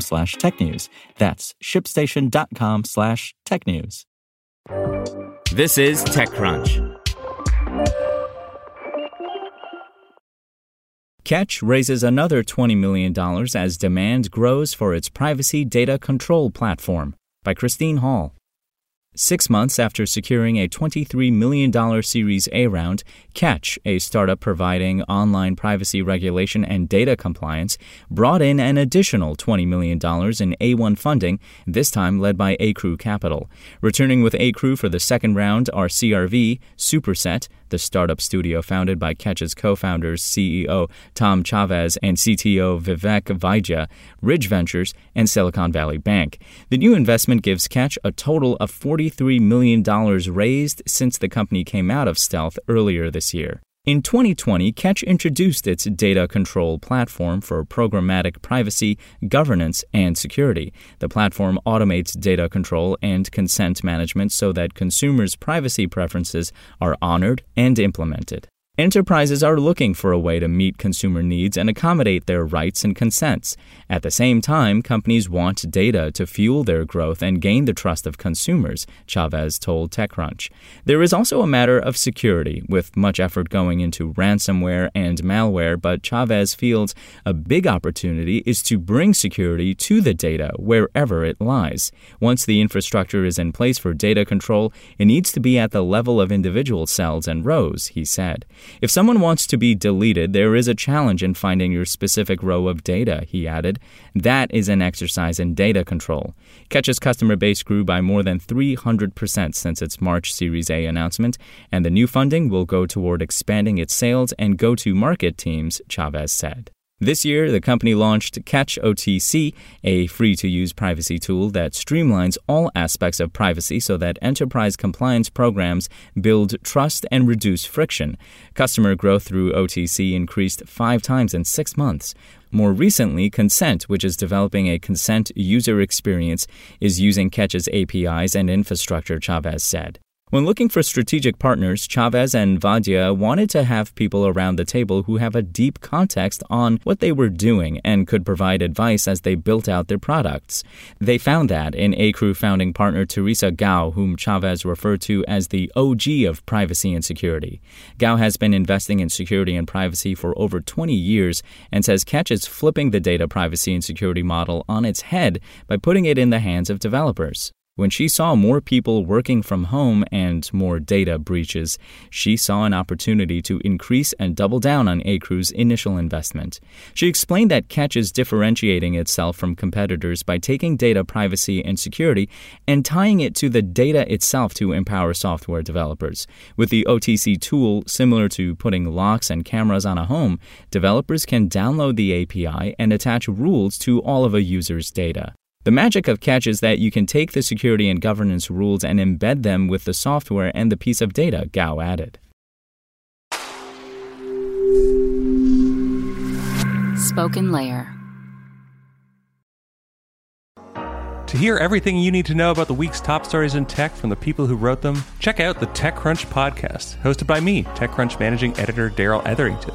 slash technews. That's shipstation.com slash technews. This is TechCrunch. Ketch raises another $20 million as demand grows for its privacy data control platform by Christine Hall. Six months after securing a $23 million Series A round, Ketch, a startup providing online privacy regulation and data compliance, brought in an additional $20 million in A1 funding, this time led by Acrew Capital. Returning with Acrew for the second round are CRV, Superset, the startup studio founded by Ketch's co founders, CEO Tom Chavez and CTO Vivek Vaidya, Ridge Ventures, and Silicon Valley Bank. The new investment gives Ketch a total of $43 million raised since the company came out of stealth earlier this year. In 2020, Ketch introduced its data control platform for programmatic privacy, governance, and security. The platform automates data control and consent management so that consumers' privacy preferences are honored and implemented. Enterprises are looking for a way to meet consumer needs and accommodate their rights and consents. At the same time, companies want data to fuel their growth and gain the trust of consumers, Chavez told TechCrunch. There is also a matter of security, with much effort going into ransomware and malware, but Chavez feels a big opportunity is to bring security to the data wherever it lies. Once the infrastructure is in place for data control, it needs to be at the level of individual cells and rows, he said. If someone wants to be deleted, there is a challenge in finding your specific row of data, he added. That is an exercise in data control. Ketch's customer base grew by more than 300% since its March Series A announcement, and the new funding will go toward expanding its sales and go to market teams, Chavez said. This year, the company launched Ketch OTC, a free to use privacy tool that streamlines all aspects of privacy so that enterprise compliance programs build trust and reduce friction. Customer growth through OTC increased five times in six months. More recently, Consent, which is developing a consent user experience, is using Ketch's APIs and infrastructure, Chavez said. When looking for strategic partners, Chavez and Vaidya wanted to have people around the table who have a deep context on what they were doing and could provide advice as they built out their products. They found that in Acrew founding partner Teresa Gao, whom Chavez referred to as the OG of privacy and security. Gao has been investing in security and privacy for over 20 years and says Ketch is flipping the data privacy and security model on its head by putting it in the hands of developers. When she saw more people working from home and more data breaches, she saw an opportunity to increase and double down on Acrew's initial investment. She explained that Ketch is differentiating itself from competitors by taking data privacy and security and tying it to the data itself to empower software developers. With the OTC tool, similar to putting locks and cameras on a home, developers can download the API and attach rules to all of a user's data. The magic of Ketch is that you can take the security and governance rules and embed them with the software and the piece of data, Gao added. Spoken Layer. To hear everything you need to know about the week's top stories in tech from the people who wrote them, check out the TechCrunch podcast, hosted by me, TechCrunch managing editor Darrell Etherington.